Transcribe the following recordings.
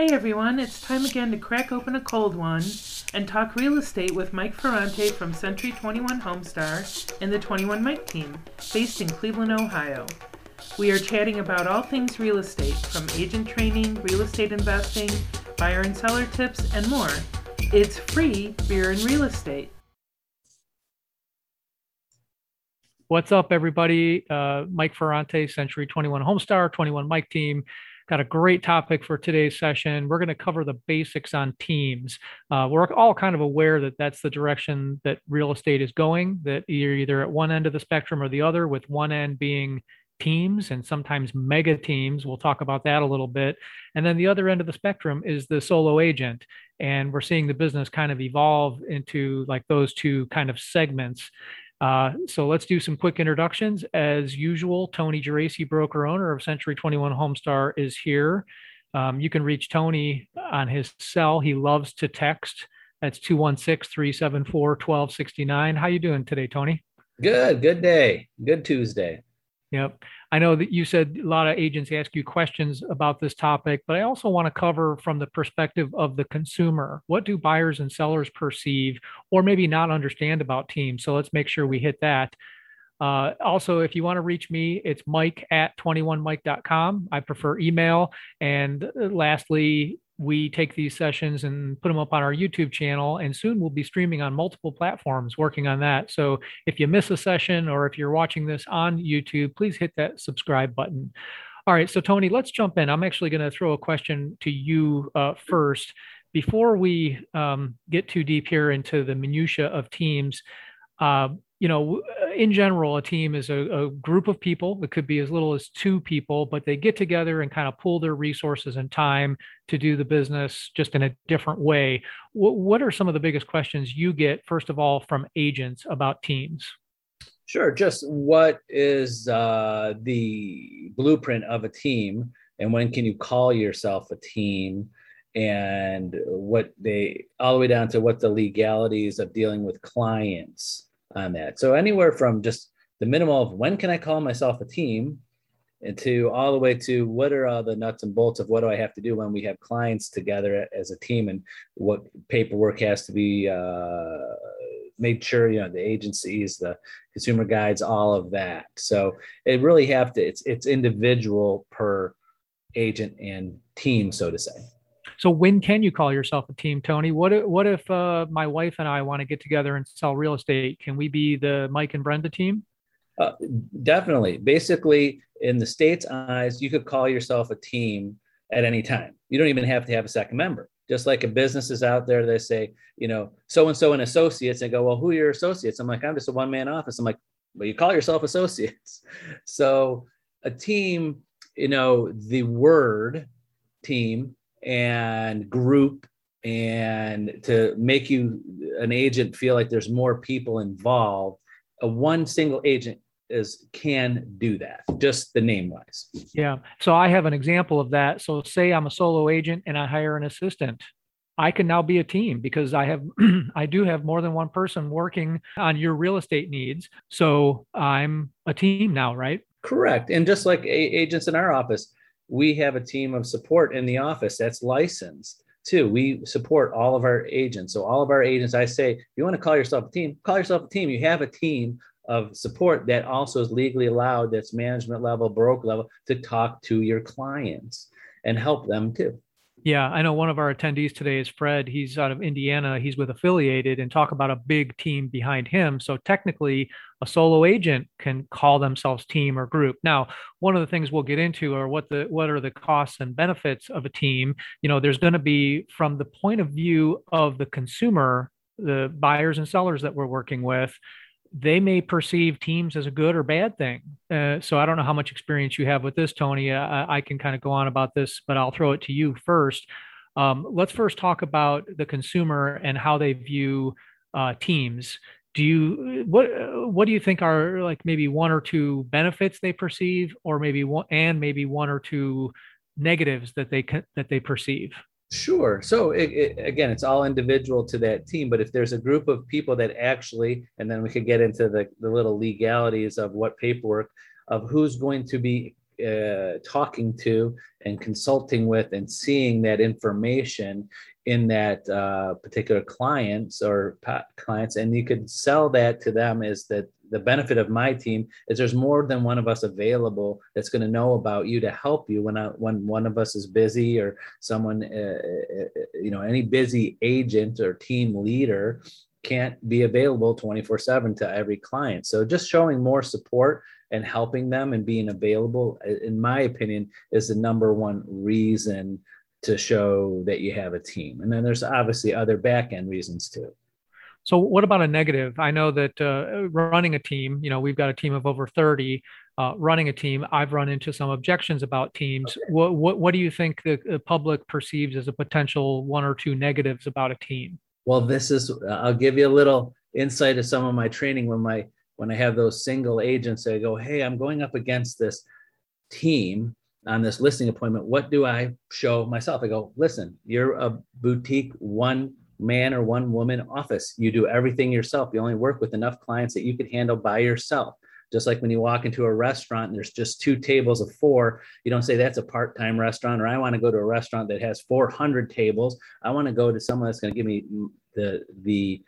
Hey everyone, it's time again to crack open a cold one and talk real estate with Mike Ferrante from Century 21 Homestar and the 21 Mike team, based in Cleveland, Ohio. We are chatting about all things real estate, from agent training, real estate investing, buyer and seller tips, and more. It's free beer and real estate. What's up, everybody? Uh, Mike Ferrante, Century 21 Homestar, 21 Mike team. Got a great topic for today's session. We're going to cover the basics on teams. Uh, we're all kind of aware that that's the direction that real estate is going, that you're either at one end of the spectrum or the other, with one end being teams and sometimes mega teams. We'll talk about that a little bit. And then the other end of the spectrum is the solo agent. And we're seeing the business kind of evolve into like those two kind of segments. Uh, so let's do some quick introductions. As usual, Tony Geraci, broker owner of Century 21 Homestar, is here. Um, you can reach Tony on his cell. He loves to text. That's 216-374-1269. How you doing today, Tony? Good, good day. Good Tuesday. Yep. I know that you said a lot of agents ask you questions about this topic, but I also want to cover from the perspective of the consumer. What do buyers and sellers perceive or maybe not understand about teams? So let's make sure we hit that. Uh, also, if you want to reach me, it's mike at 21mike.com. I prefer email. And uh, lastly, we take these sessions and put them up on our YouTube channel, and soon we'll be streaming on multiple platforms working on that. So if you miss a session or if you're watching this on YouTube, please hit that subscribe button. All right, so Tony, let's jump in. I'm actually going to throw a question to you uh, first. Before we um, get too deep here into the minutia of teams, uh, you know, in general, a team is a, a, group of people. It could be as little as two people, but they get together and kind of pool their resources and time to do the business just in a different way. What, what are some of the biggest questions you get, first of all, from agents about teams? Sure. Just what is uh, the blueprint of a team, and when can you call yourself a team? And what they all the way down to what the legalities of dealing with clients on that. So anywhere from just the minimal of when can I call myself a team and to all the way to what are all the nuts and bolts of what do I have to do when we have clients together as a team and what paperwork has to be uh, made sure, you know, the agencies, the consumer guides, all of that. So it really have to, it's, it's individual per agent and team, so to say. So when can you call yourself a team, Tony? What if, what if uh, my wife and I want to get together and sell real estate? Can we be the Mike and Brenda team? Uh, definitely. Basically, in the state's eyes, you could call yourself a team at any time. You don't even have to have a second member. Just like a business is out there, they say, you know, so and so and associates. They go, well, who are your associates? I'm like, I'm just a one man office. I'm like, well, you call yourself associates. So a team, you know, the word team and group and to make you an agent feel like there's more people involved a one single agent is can do that just the name wise. Yeah so i have an example of that. So say i'm a solo agent and i hire an assistant. I can now be a team because i have i do have more than one person working on your real estate needs. So i'm a team now right? Correct and just like a- agents in our office we have a team of support in the office that's licensed too. We support all of our agents. So all of our agents, I say, if you want to call yourself a team, call yourself a team. You have a team of support that also is legally allowed, that's management level, broke level, to talk to your clients and help them too. Yeah, I know one of our attendees today is Fred. He's out of Indiana. He's with Affiliated and talk about a big team behind him. So technically, a solo agent can call themselves team or group. Now, one of the things we'll get into are what the what are the costs and benefits of a team. You know, there's going to be from the point of view of the consumer, the buyers and sellers that we're working with, they may perceive teams as a good or bad thing. Uh, so I don't know how much experience you have with this, Tony. I, I, can kind of go on about this, but I'll throw it to you first. Um, let's first talk about the consumer and how they view uh, teams. Do you what what do you think are like maybe one or two benefits they perceive, or maybe one and maybe one or two negatives that they that they perceive? Sure. So it, it, again, it's all individual to that team. But if there's a group of people that actually, and then we could get into the, the little legalities of what paperwork of who's going to be uh, talking to and consulting with and seeing that information in that uh, particular clients or clients and you could sell that to them is that the benefit of my team is there's more than one of us available that's going to know about you to help you when I, when one of us is busy or someone uh, uh you know any busy agent or team leader can't be available 24 7 to every client. So just showing more support and helping them and being available in my opinion is the number one reason to show that you have a team and then there's obviously other back end reasons too so what about a negative? I know that uh, running a team, you know, we've got a team of over 30. Uh, running a team, I've run into some objections about teams. Okay. What, what, what do you think the public perceives as a potential one or two negatives about a team? Well, this is, I'll give you a little insight of some of my training when my, when I have those single agents, I go, Hey, I'm going up against this team on this listing appointment. What do I show myself? I go, listen, you're a boutique one man or one woman office. You do everything yourself. You only work with enough clients that you could handle by yourself. Just like when you walk into a restaurant and there's just two tables of four, you don't say that's a part time restaurant, or I want to go to a restaurant that has 400 tables. I want to go to someone that's going to give me the, the,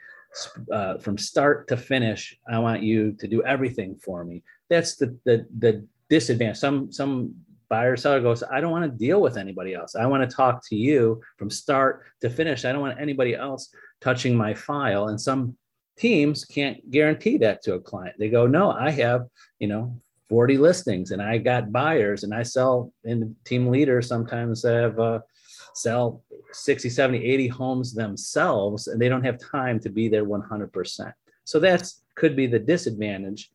uh, from start to finish, I want you to do everything for me. That's the, the, the disadvantage. Some, some buyer seller goes, I don't want to deal with anybody else. I want to talk to you from start to finish. I don't want anybody else touching my file. And some teams can't guarantee that to a client. They go, no, I have, you know, 40 listings and I got buyers and I sell in team leaders sometimes have uh, sell 60, 70, 80 homes themselves and they don't have time to be there 100%. So that's could be the disadvantage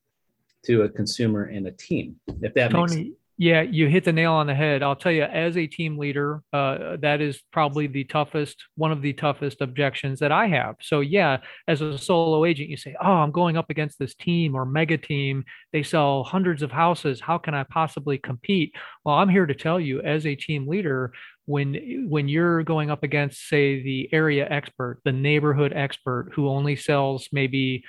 to a consumer and a team, if that Tony, makes sense. Yeah, you hit the nail on the head. I'll tell you, as a team leader, uh, that is probably the toughest, one of the toughest objections that I have. So, yeah, as a solo agent, you say, Oh, I'm going up against this team or mega team. They sell hundreds of houses. How can I possibly compete? Well, I'm here to tell you, as a team leader, when when you're going up against say the area expert the neighborhood expert who only sells maybe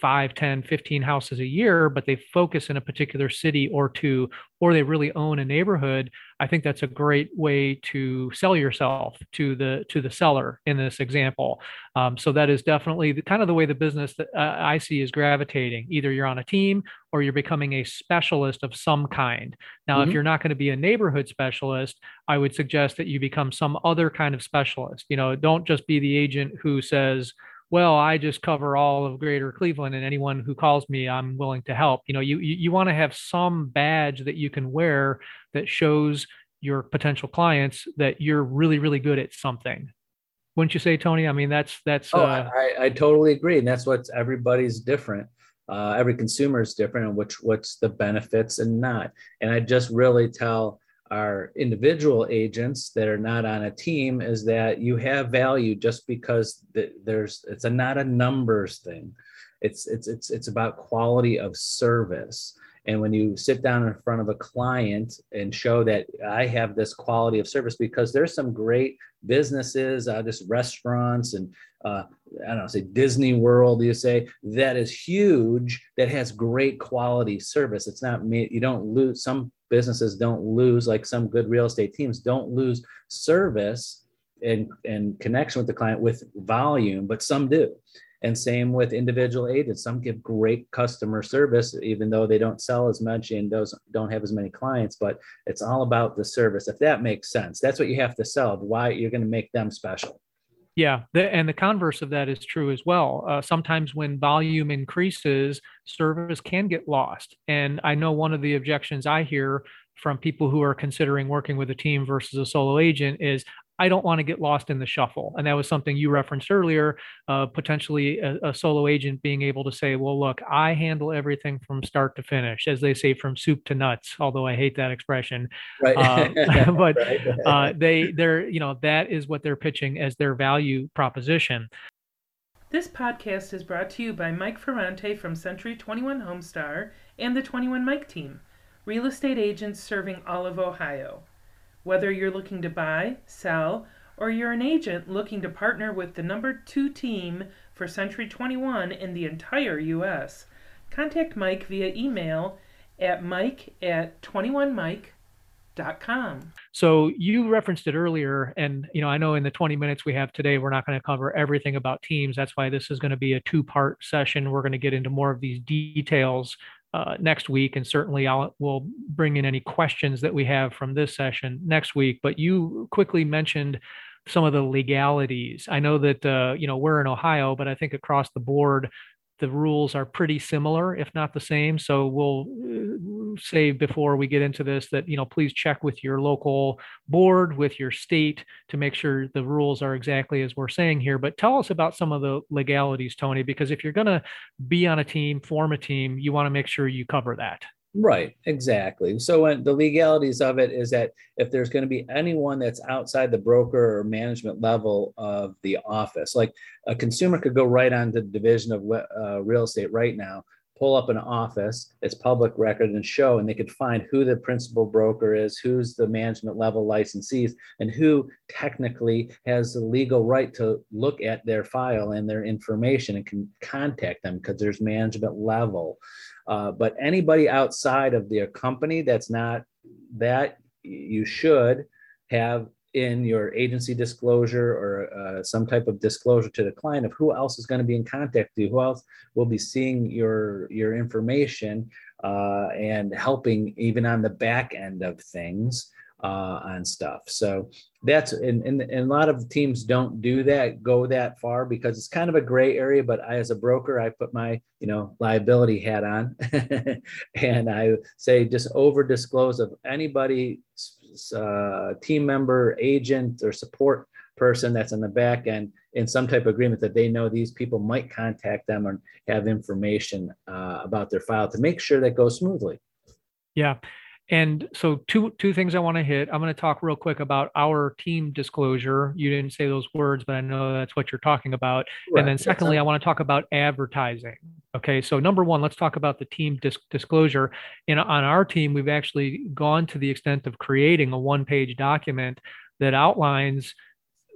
5 10 15 houses a year but they focus in a particular city or two or they really own a neighborhood i think that's a great way to sell yourself to the to the seller in this example. Um, so that is definitely the, kind of the way the business that uh, i see is gravitating. Either you're on a team or you're becoming a specialist of some kind. Now mm-hmm. if you're not going to be a neighborhood specialist i would suggest that you become some other kind of specialist. You know don't just be the agent who says well, I just cover all of greater Cleveland and anyone who calls me, I'm willing to help. You know, you, you, you want to have some badge that you can wear that shows your potential clients that you're really, really good at something. Wouldn't you say, Tony? I mean, that's, that's, oh, uh, I, I totally agree. And that's what everybody's different. Uh, every consumer is different and which, what's the benefits and not. And I just really tell, our individual agents that are not on a team is that you have value just because there's it's a not a numbers thing. It's it's it's it's about quality of service. And when you sit down in front of a client and show that i have this quality of service because there's some great businesses uh, just restaurants and uh, i don't know say disney world you say that is huge that has great quality service. It's not me you don't lose some businesses don't lose, like some good real estate teams, don't lose service and, and connection with the client with volume, but some do. And same with individual agents. Some give great customer service, even though they don't sell as much and those don't have as many clients. But it's all about the service. If that makes sense, that's what you have to sell. Why you're going to make them special. Yeah, the, and the converse of that is true as well. Uh, sometimes when volume increases, service can get lost. And I know one of the objections I hear from people who are considering working with a team versus a solo agent is I don't want to get lost in the shuffle. And that was something you referenced earlier, uh, potentially a, a, solo agent being able to say, well, look, I handle everything from start to finish, as they say, from soup to nuts, although I hate that expression. Right. Uh, but right. Uh, they, they're, you know, that is what they're pitching as their value proposition. This podcast is brought to you by Mike Ferrante from Century 21 Homestar and the 21 Mike team, real estate agents serving all of Ohio. Whether you're looking to buy, sell, or you're an agent looking to partner with the number two team for Century 21 in the entire U.S., contact Mike via email at mike at 21mike.com. So you referenced it earlier, and you know I know in the 20 minutes we have today, we're not going to cover everything about teams. That's why this is going to be a two-part session. We're going to get into more of these details uh, next week, and certainly I'll we'll bring in any questions that we have from this session next week. But you quickly mentioned some of the legalities. I know that uh, you know we're in Ohio, but I think across the board the rules are pretty similar, if not the same. So we'll uh, say before we get into this that you know please check with your local board, with your state to make sure the rules are exactly as we're saying here. But tell us about some of the legalities, Tony, because if you're going to be on a team, form a team, you want to make sure you cover that. Right, exactly. So when the legalities of it is that if there's going to be anyone that's outside the broker or management level of the office, like a consumer could go right on to the division of uh, real estate right now, pull up an office, it's public record and show, and they could find who the principal broker is, who's the management level licensees, and who technically has the legal right to look at their file and their information and can contact them because there's management level. Uh, but anybody outside of their company that's not that, you should have in your agency disclosure or uh, some type of disclosure to the client of who else is going to be in contact with you, who else will be seeing your your information uh, and helping even on the back end of things uh, on stuff. So that's and, and, and, a lot of teams don't do that, go that far because it's kind of a gray area. But I, as a broker, I put my you know liability hat on, and I say just over disclose of anybody, uh, team member, agent, or support person that's in the back end in some type of agreement that they know these people might contact them or have information uh, about their file to make sure that goes smoothly. Yeah. And so two two things I want to hit. I'm going to talk real quick about our team disclosure. You didn't say those words, but I know that's what you're talking about. Right. And then secondly, I want to talk about advertising. Okay, so number one, let's talk about the team disc- disclosure. And on our team, we've actually gone to the extent of creating a one-page document that outlines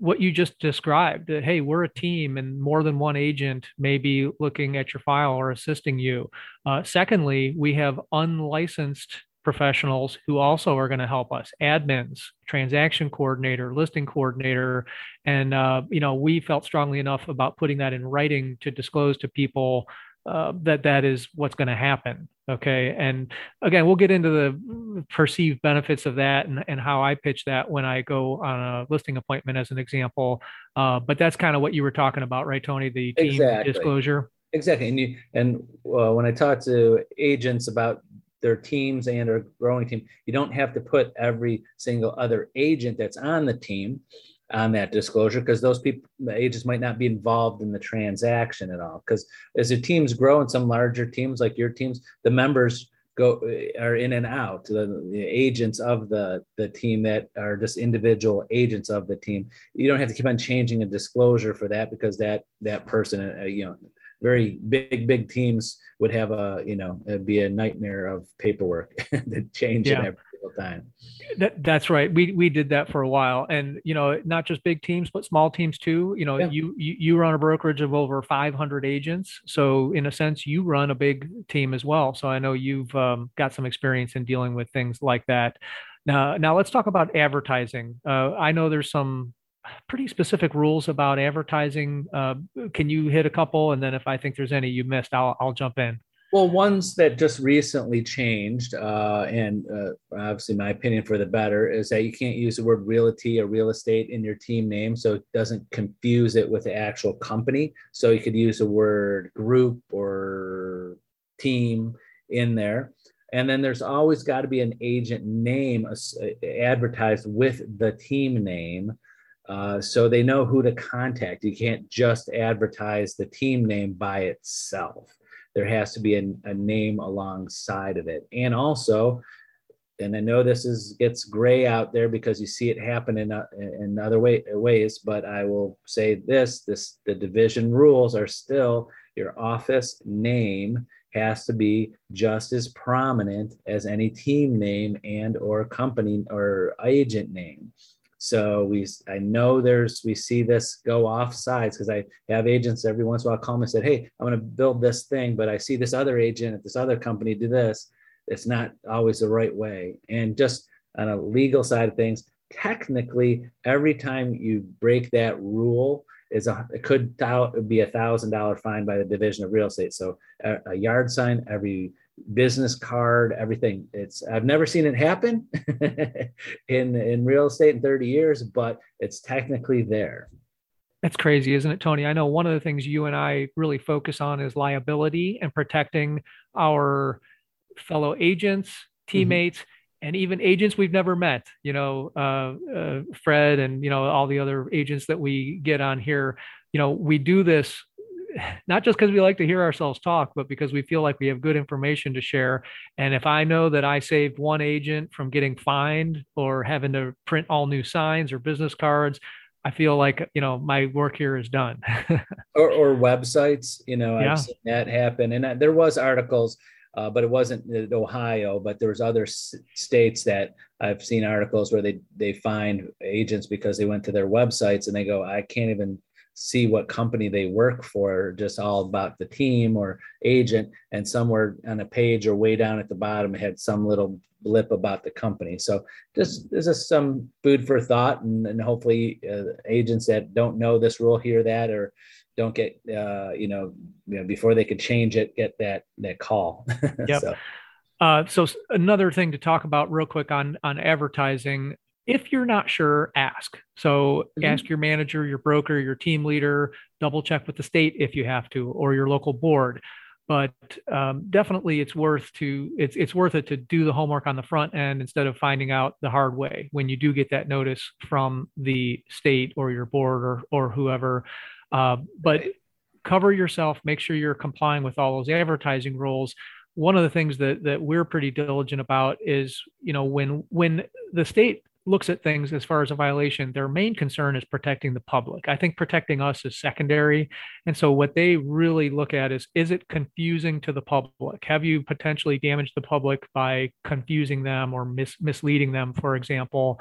what you just described that hey we're a team and more than one agent may be looking at your file or assisting you uh, secondly we have unlicensed professionals who also are going to help us admins transaction coordinator listing coordinator. And uh, you know we felt strongly enough about putting that in writing to disclose to people uh, that that is what's going to happen okay? And again we'll get into the perceived benefits of that and, and how i pitch that when i go on a listing appointment as an example. Uh, but that's kind of what you were talking about right tony? The team exactly. disclosure? Exactly. And you and uh, when i talk to agents about their teams and a growing team. You don't have to put every single other agent that's on the team on that disclosure because those people agents might not be involved in the transaction at all because as the teams grow and some larger teams like your teams the members go are in and out the, the, agents of the the team that are just individual agents of the team you don't have to keep on changing a disclosure for that because that that person uh, you know very big big teams would have a you know it'd be a nightmare of paperwork to change yeah. every single time. That, that's right. We we did that for a while. And you know not just big teams but small teams too. You know yeah. you, you you run a brokerage of over 500 agents. So in a sense you run a big team as well. So i know you've um, got some experience in dealing with things like that. Now now let's talk about advertising. Uh, i know there's some pretty specific rules about advertising. Uh, can you hit a couple, and then if I think there's any you missed, I'll I'll jump in. Well, ones that just recently changed, uh, and uh, obviously my opinion for the better, is that you can't use the word realty or real estate in your team name, so it doesn't confuse it with the actual company. So you could use the word group or team in there. And then there's always got to be an agent name advertised with the team name uh, so they know who to contact. You can't just advertise the team name by itself. There has to be a, a name alongside of it. And also, and I know this is gets gray out there because you see it happen in uh, in other way, ways, but I will say this: this the division rules are still your office name has to be just as prominent as any team name and or company or agent name. So we, I know there's, we see this go off sides because I have agents every once in a while call me and said, Hey, I'm going to build this thing, but I see this other agent at this other company do this. it's not always the right way. And just on a legal side of things, technically, every time you break that rule, is a it could be a thousand dollar fine by the division of real estate. So a, a, yard sign, every business card, everything. It's I've never seen it happen in in real estate in 30 years, but it's technically there. That's crazy, isn't it, Tony? I know one of the things you and I really focus on is liability and protecting our fellow agents, mm-hmm. teammates, mm-hmm and even agents we've never met you know uh, uh, fred and you know all the other agents that we get on here you know we do this not just because we like to hear ourselves talk but because we feel like we have good information to share and if i know that i saved one agent from getting fined or having to print all new signs or business cards I feel like you know my work here is done. or, or, websites, you know, yeah. I've seen that happen, and uh, there was articles uh, but it wasn't Ohio. But there was other s- states that I've seen articles where they they fined agents because they went to their websites and they go, I can't even see what company they work for, just all about the team or agent. And somewhere on a page or way down at the bottom, it had some little blip about the company. So just this is some food for thought, and, and hopefully uh, agents that don't know this rule hear that or don't get uh, you know you know before they could change it get that that call yep. so. Uh, so another thing to talk about real quick on on advertising if you're not sure ask so mm-hmm. ask your manager your broker your team leader double check with the state if you have to or your local board but um, definitely it's worth to it's it's worth it to do the homework on the front end instead of finding out the hard way when you do get that notice from the state or your board or or whoever uh, but cover yourself, make sure you're complying with all those advertising rules. One of the things that that we're pretty diligent about is, you know, when when the state looks at things as far as a violation, their main concern is protecting the public. I think protecting us is secondary. And so what they really look at is is it confusing to the public? Have you potentially damaged the public by confusing them or mis- misleading them, for example?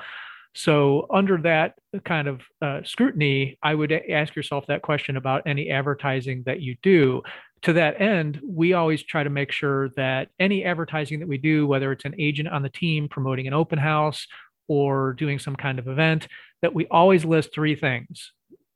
So, under that kind of uh, scrutiny, I would ask yourself that question about any advertising that you do. To that end, we always try to make sure that any advertising that we do, whether it's an agent on the team promoting an open house or doing some kind of event, that we always list three things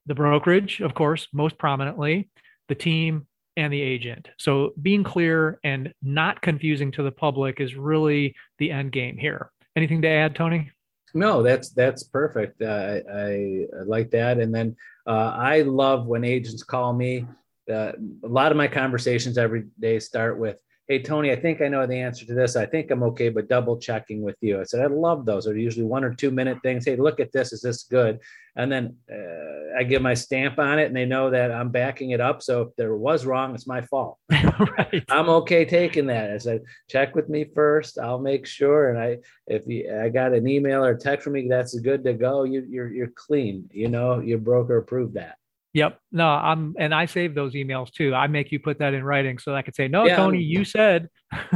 the brokerage, of course, most prominently, the team, and the agent. So, being clear and not confusing to the public is really the end game here. Anything to add, Tony? No, that's that's perfect. Uh, I, I, like that. And then uh, I love when agents call me. Uh, a lot of my conversations every day start with, hey tony i think i know the answer to this. I think i'm okay but double checking with you. I said i love those. They're usually one or two minute things. Hey look at this. Is this good? And then uh, i give my stamp on it and they know that i'm backing it up. So if there was wrong it's my fault. Right. i'm okay taking that. I said check with me first. I'll make sure. And i if you, i got an email or text from me that's good to go. You, you're you're clean you know your broker approved that Yep. No, I'm, and I save those emails too. I make you put that in writing so I could say, no, yeah, Tony, you said.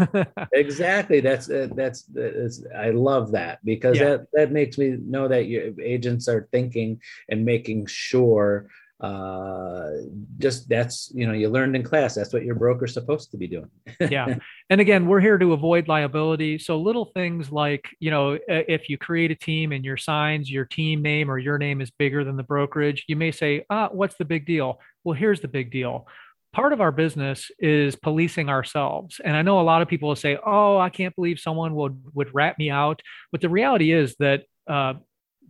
exactly. That's, uh, that's, that's, I love that because yeah. that, that makes me know that your agents are thinking and making sure uh, just that's you know you learned in class. That's what your broker's supposed to be doing. Yeah. And again we're here to avoid liability. So little things like you know if you create a team and your signs your team name or your name is bigger than the brokerage you may say ah what's the big deal? Well here's the big deal. Part of our business is policing ourselves. And i know a lot of people will say oh i can't believe someone would would rat me out. But the reality is that uh,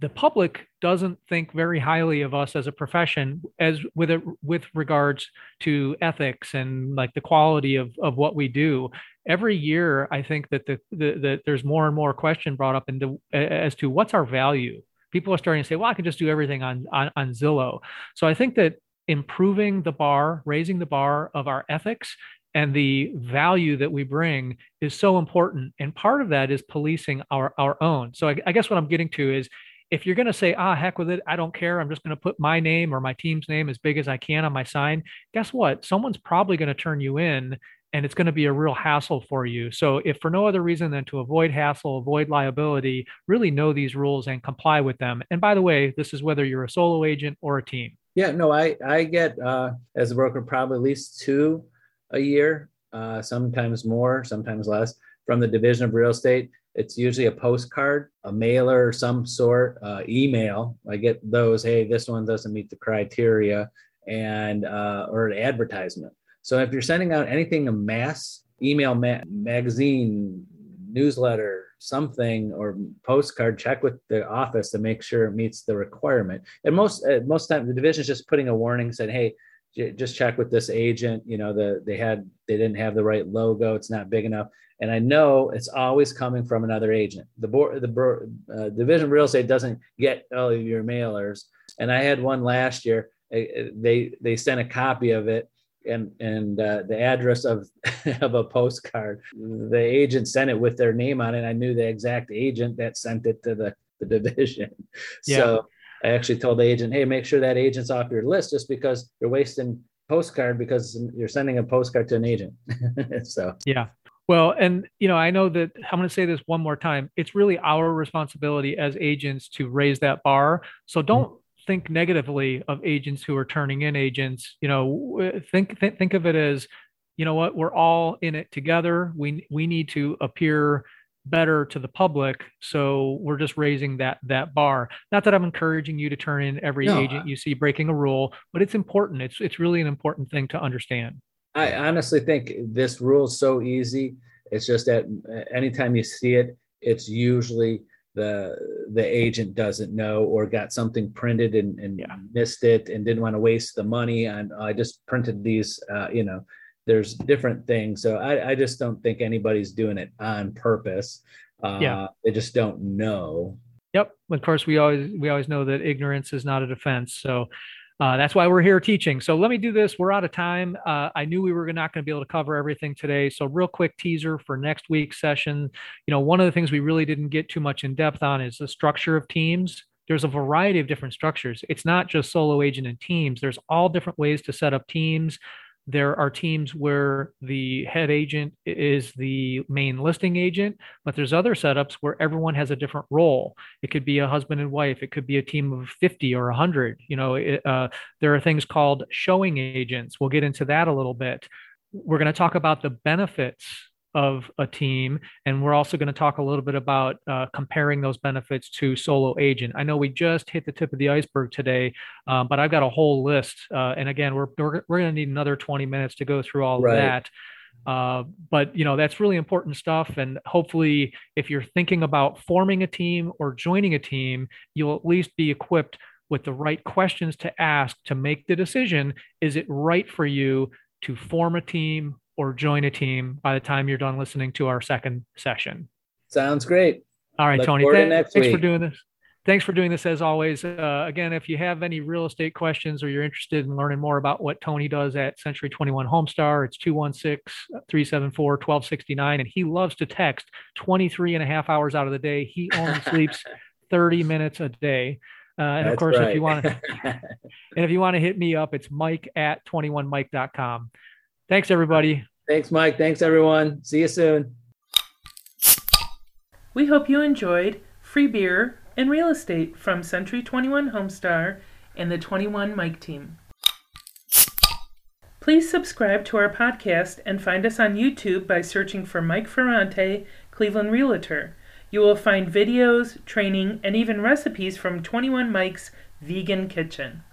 the public doesn't think very highly of us as a profession as with it with regards to ethics and like the quality of, of what we do. Every year i think that the, the that there's more and more question brought up into as to what's our value. People are starting to say well i can just do everything on on, on zillow. So i think that improving the bar raising the bar of our ethics and the value that we bring is so important. And part of that is policing our our own. So I, I guess what i'm getting to is if you're going to say, ah, heck with it, I don't care, I'm just going to put my name or my team's name as big as I can on my sign, guess what? Someone's probably going to turn you in and it's going to be a real hassle for you. So, if for no other reason than to avoid hassle, avoid liability, really know these rules and comply with them. And by the way, this is whether you're a solo agent or a team. Yeah, no, I I get uh, as a broker probably at least two a year, uh, sometimes more, sometimes less from the Division of Real Estate, it's usually a postcard, a mailer of some sort, uh, email. I get those. Hey, this one doesn't meet the criteria, and uh, or an advertisement. So if you're sending out anything a mass email, ma- magazine, newsletter, something, or postcard, check with the office to make sure it meets the requirement. And most uh, most time the division is just putting a warning, saying, "Hey, just check with this agent. You know, the they had they didn't have the right logo. It's not big enough." And I know it's always coming from another agent. The board, the uh, division of real estate doesn't get all of your mailers. And I had one last year. They they sent a copy of it and and uh, the address of of a postcard. The agent sent it with their name on it. I knew the exact agent that sent it to the, the division. Yeah. So I actually told the agent, "Hey, make sure that agent's off your list, just because you're wasting postcard because you're sending a postcard to an agent." so yeah. Well, and you know, I know that I'm going to say this one more time. It's really our responsibility as agents to raise that bar. So don't mm-hmm think negatively of agents who are turning in agents. You know think th- think of it as you know what we're all in it together. We we need to appear better to the public so we're just raising that that bar. Not that i'm encouraging you to turn in every no, agent you see breaking a rule but it's important. It's it's really an important thing to understand i honestly think this rule is so easy. It's just that anytime you see it it's usually the the agent doesn't know or got something printed and, and yeah. missed it and didn't want to waste the money on i just printed these uh, you know there's different things. So I, I just don't think anybody's doing it on purpose. Uh, yeah. they just don't know. Yep. Of course we always we always know that ignorance is not a defense. So uh, that's why we're here teaching. So let me do this. We're out of time. Uh, I knew we were not going to be able to cover everything today. So real quick teaser for next week's session. You know, one of the things we really didn't get too much in depth on is the structure of teams. There's a variety of different structures. It's not just solo agent and teams. There's all different ways to set up teams. There are teams where the head agent is the main listing agent, but there's other setups where everyone has a different role. It could be a husband and wife. It could be a team of 50 or 100. You know, it, uh, there are things called showing agents. We'll get into that a little bit. We're going to talk about the benefits of a team. And we're also going to talk a little bit about uh, comparing those benefits to solo agent. I know we just hit the tip of the iceberg today, um, but I've got a whole list. Uh, and again, we're, we're, we're going to need another 20 minutes to go through all right. of that. Uh, but you know that's really important stuff and hopefully if you're thinking about forming a team or joining a team you'll at least be equipped with the right questions to ask to make the decision is it right for you to form a team or join a team by the time you're done listening to our second session. Sounds great. All right, Look Tony. Th- thanks week. for doing this. Thanks for doing this as always. Uh, again, if you have any real estate questions or you're interested in learning more about what Tony does at Century 21 Homestar, it's 216 374 1269. And he loves to text 23 and a half hours out of the day. He only sleeps 30 minutes a day. Uh, and That's of course, right. if you want to, and if you want to hit me up, it's mike at 21mike.com. Thanks, everybody. Thanks, Mike. Thanks, everyone. See you soon. We hope you enjoyed free beer and real estate from Century 21 Homestar and the 21 Mike team. Please subscribe to our podcast and find us on YouTube by searching for Mike Ferrante, Cleveland Realtor. You will find videos, training, and even recipes from 21 Mike's Vegan Kitchen.